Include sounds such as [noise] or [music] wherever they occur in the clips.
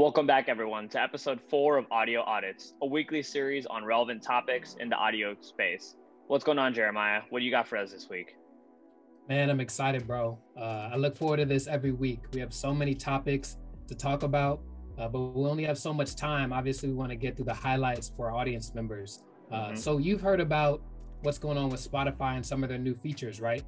Welcome back, everyone, to episode four of Audio Audits, a weekly series on relevant topics in the audio space. What's going on, Jeremiah? What do you got for us this week? Man, I'm excited, bro. Uh, I look forward to this every week. We have so many topics to talk about, uh, but we only have so much time. Obviously, we want to get through the highlights for our audience members. Uh, mm-hmm. So, you've heard about what's going on with Spotify and some of their new features, right?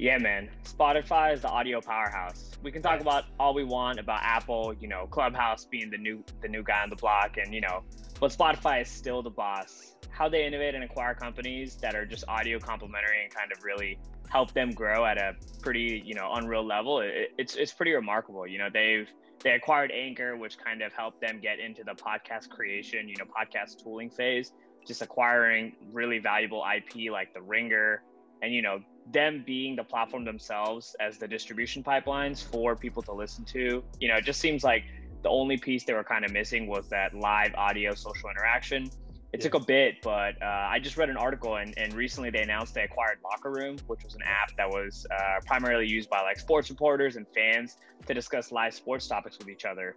Yeah, man. Spotify is the audio powerhouse. We can talk about all we want about Apple, you know, Clubhouse being the new the new guy on the block, and you know, but Spotify is still the boss. How they innovate and acquire companies that are just audio complementary and kind of really help them grow at a pretty, you know, unreal level. It, it's it's pretty remarkable. You know, they've they acquired Anchor, which kind of helped them get into the podcast creation, you know, podcast tooling phase. Just acquiring really valuable IP like the Ringer, and you know them being the platform themselves as the distribution pipelines for people to listen to. You know it just seems like the only piece they were kind of missing was that live audio social interaction. It yes. took a bit but uh, i just read an article and, and recently they announced they acquired locker room which was an app that was uh, primarily used by like sports reporters and fans to discuss live sports topics with each other.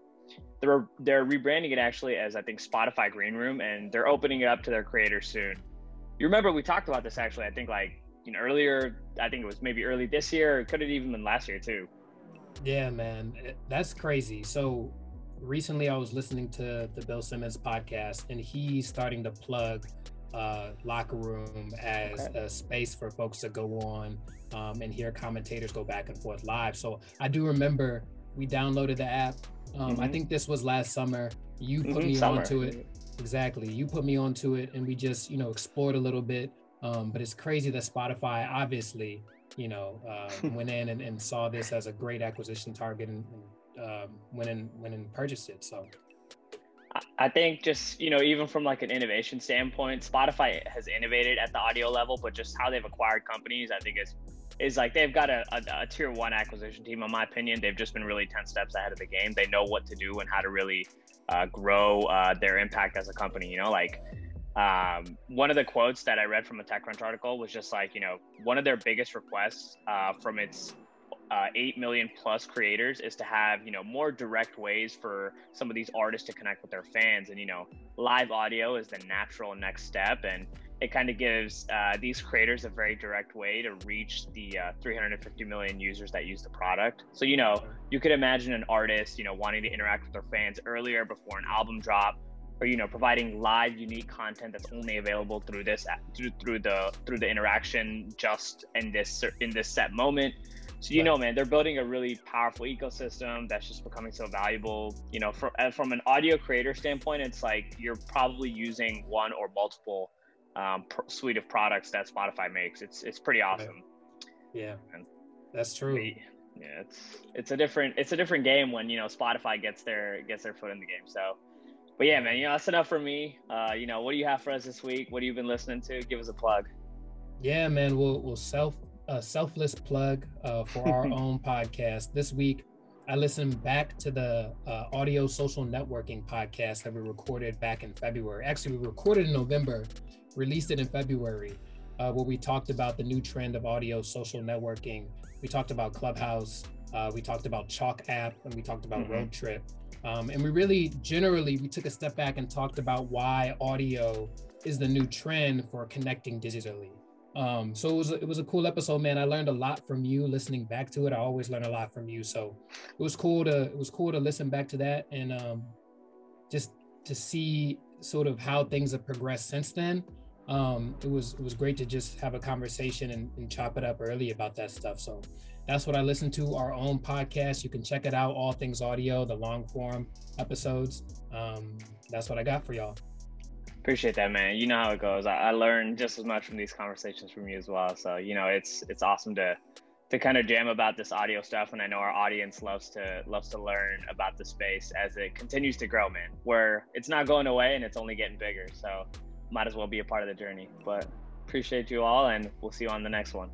They're, they're rebranding it actually as i think spotify green room and they're opening it up to their creators soon. You remember we talked about this actually i think like you know earlier. I think it was maybe early this year. It could have even been last year too. Yeah, man, that's crazy. So recently, I was listening to the Bill Simmons podcast, and he's starting to plug uh, locker room as okay. a space for folks to go on um, and hear commentators go back and forth live. So I do remember we downloaded the app. Um, mm-hmm. I think this was last summer. You put mm-hmm, me summer. onto it. Exactly. You put me onto it, and we just you know explored a little bit. Um, but it's crazy that Spotify obviously, you know, uh, [laughs] went in and, and, saw this as a great acquisition target and, and um, went in went and purchased it. So. I think just you know even from like an innovation standpoint, Spotify has innovated at the audio level, but just how they've acquired companies, I think is is like they've got a, a, a, tier one acquisition team. In my opinion, they've just been really ten steps ahead of the game. They know what to do and how to really uh, grow uh, their impact as a company. You know, like um, one of the quotes that I read from a TechCrunch article was just like, you know, one of their biggest requests uh, from its uh, 8 million plus creators is to have, you know, more direct ways for some of these artists to connect with their fans. And, you know, live audio is the natural next step. And it kind of gives uh, these creators a very direct way to reach the uh, 350 million users that use the product. So, you know, you could imagine an artist, you know, wanting to interact with their fans earlier before an album drop or you know providing live unique content that's only available through this through, through the through the interaction just in this in this set moment. So you right. know man they're building a really powerful ecosystem that's just becoming so valuable. You know from from an audio creator standpoint it's like you're probably using one or multiple um, suite of products that spotify makes. It's it's pretty awesome. Yeah. And that's true. yeah it's it's a different it's a different game when you know spotify gets their gets their foot in the game. So but yeah, man, you know, that's enough for me. Uh, you know, what do you have for us this week? What have you been listening to? Give us a plug. Yeah, man, we'll we'll self a selfless plug uh, for our [laughs] own podcast this week. I listened back to the uh, audio social networking podcast that we recorded back in February. Actually, we recorded in November, released it in February, uh, where we talked about the new trend of audio social networking. We talked about Clubhouse, uh, we talked about Chalk app, and we talked about mm-hmm. Road Trip. Um, and we really generally we took a step back and talked about why audio is the new trend for connecting digitally. Um, so it was it was a cool episode, man. I learned a lot from you listening back to it. I always learn a lot from you, so it was cool to it was cool to listen back to that and um, just to see sort of how things have progressed since then. Um, it was it was great to just have a conversation and, and chop it up early about that stuff. So that's what I listen to. Our own podcast. You can check it out. All things audio, the long form episodes. Um, that's what I got for y'all. Appreciate that, man. You know how it goes. I, I learn just as much from these conversations from you as well. So you know, it's it's awesome to to kind of jam about this audio stuff and i know our audience loves to loves to learn about the space as it continues to grow man where it's not going away and it's only getting bigger so might as well be a part of the journey but appreciate you all and we'll see you on the next one